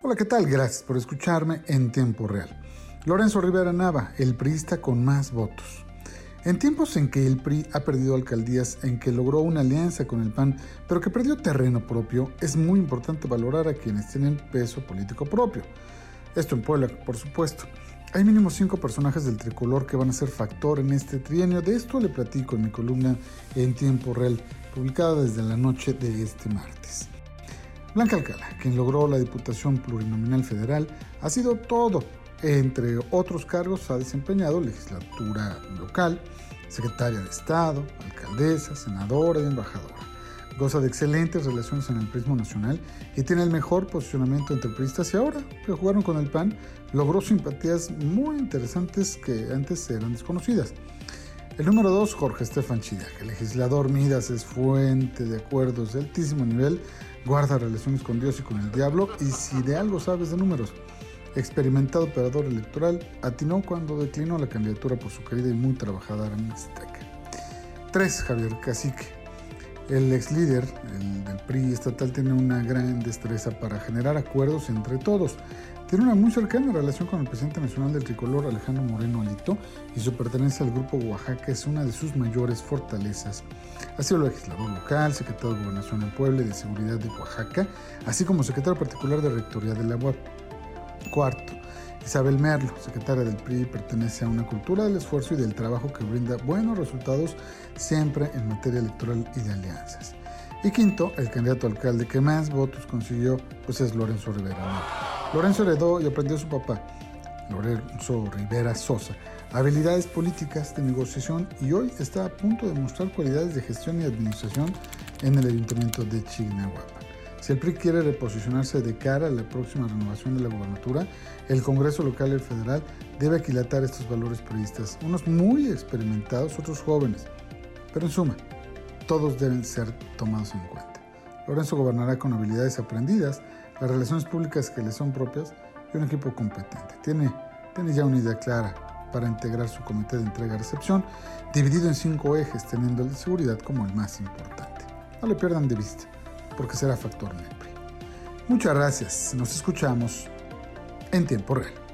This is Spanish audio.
Hola, ¿qué tal? Gracias por escucharme en tiempo real. Lorenzo Rivera Nava, el priista con más votos. En tiempos en que el PRI ha perdido alcaldías, en que logró una alianza con el PAN, pero que perdió terreno propio, es muy importante valorar a quienes tienen peso político propio. Esto en Puebla, por supuesto. Hay mínimo cinco personajes del tricolor que van a ser factor en este trienio. De esto le platico en mi columna en tiempo real, publicada desde la noche de este martes. Blanca Alcala, quien logró la Diputación Plurinominal Federal, ha sido todo. Entre otros cargos ha desempeñado legislatura local, secretaria de Estado, alcaldesa, senadora y embajadora. Goza de excelentes relaciones en el prismo nacional y tiene el mejor posicionamiento entre priistas y ahora que jugaron con el PAN, logró simpatías muy interesantes que antes eran desconocidas. El número 2, Jorge Estefan Chida, el legislador Midas es fuente de acuerdos de altísimo nivel, guarda relaciones con Dios y con el diablo, y si de algo sabes de números, experimentado operador electoral, atinó cuando declinó la candidatura por su querida y muy trabajadora Mixteca. 3. Javier Cacique. El ex líder del PRI estatal tiene una gran destreza para generar acuerdos entre todos tiene una muy cercana relación con el presidente nacional del tricolor Alejandro Moreno Alito y su pertenencia al grupo Oaxaca es una de sus mayores fortalezas. Ha sido legislador local, secretario de Gobernación del Pueblo y de Seguridad de Oaxaca, así como secretario particular de Rectoría de la UAP. Cuarto, Isabel Merlo, secretaria del PRI, pertenece a una cultura del esfuerzo y del trabajo que brinda buenos resultados siempre en materia electoral y de alianzas. Y quinto, el candidato alcalde que más votos consiguió, pues es Lorenzo Rivera. Lorenzo heredó y aprendió a su papá, Lorenzo Rivera Sosa, habilidades políticas de negociación y hoy está a punto de mostrar cualidades de gestión y administración en el ayuntamiento de Chignahuapan. Si el PRI quiere reposicionarse de cara a la próxima renovación de la gobernatura, el Congreso local y el federal debe aquilatar estos valores periodistas, unos muy experimentados, otros jóvenes. Pero en suma, todos deben ser tomados en cuenta. Lorenzo gobernará con habilidades aprendidas, las relaciones públicas que le son propias y un equipo competente. Tiene, tiene ya una idea clara para integrar su comité de entrega-recepción, dividido en cinco ejes, teniendo el de seguridad como el más importante. No le pierdan de vista, porque será factor PRI. Muchas gracias, nos escuchamos en tiempo real.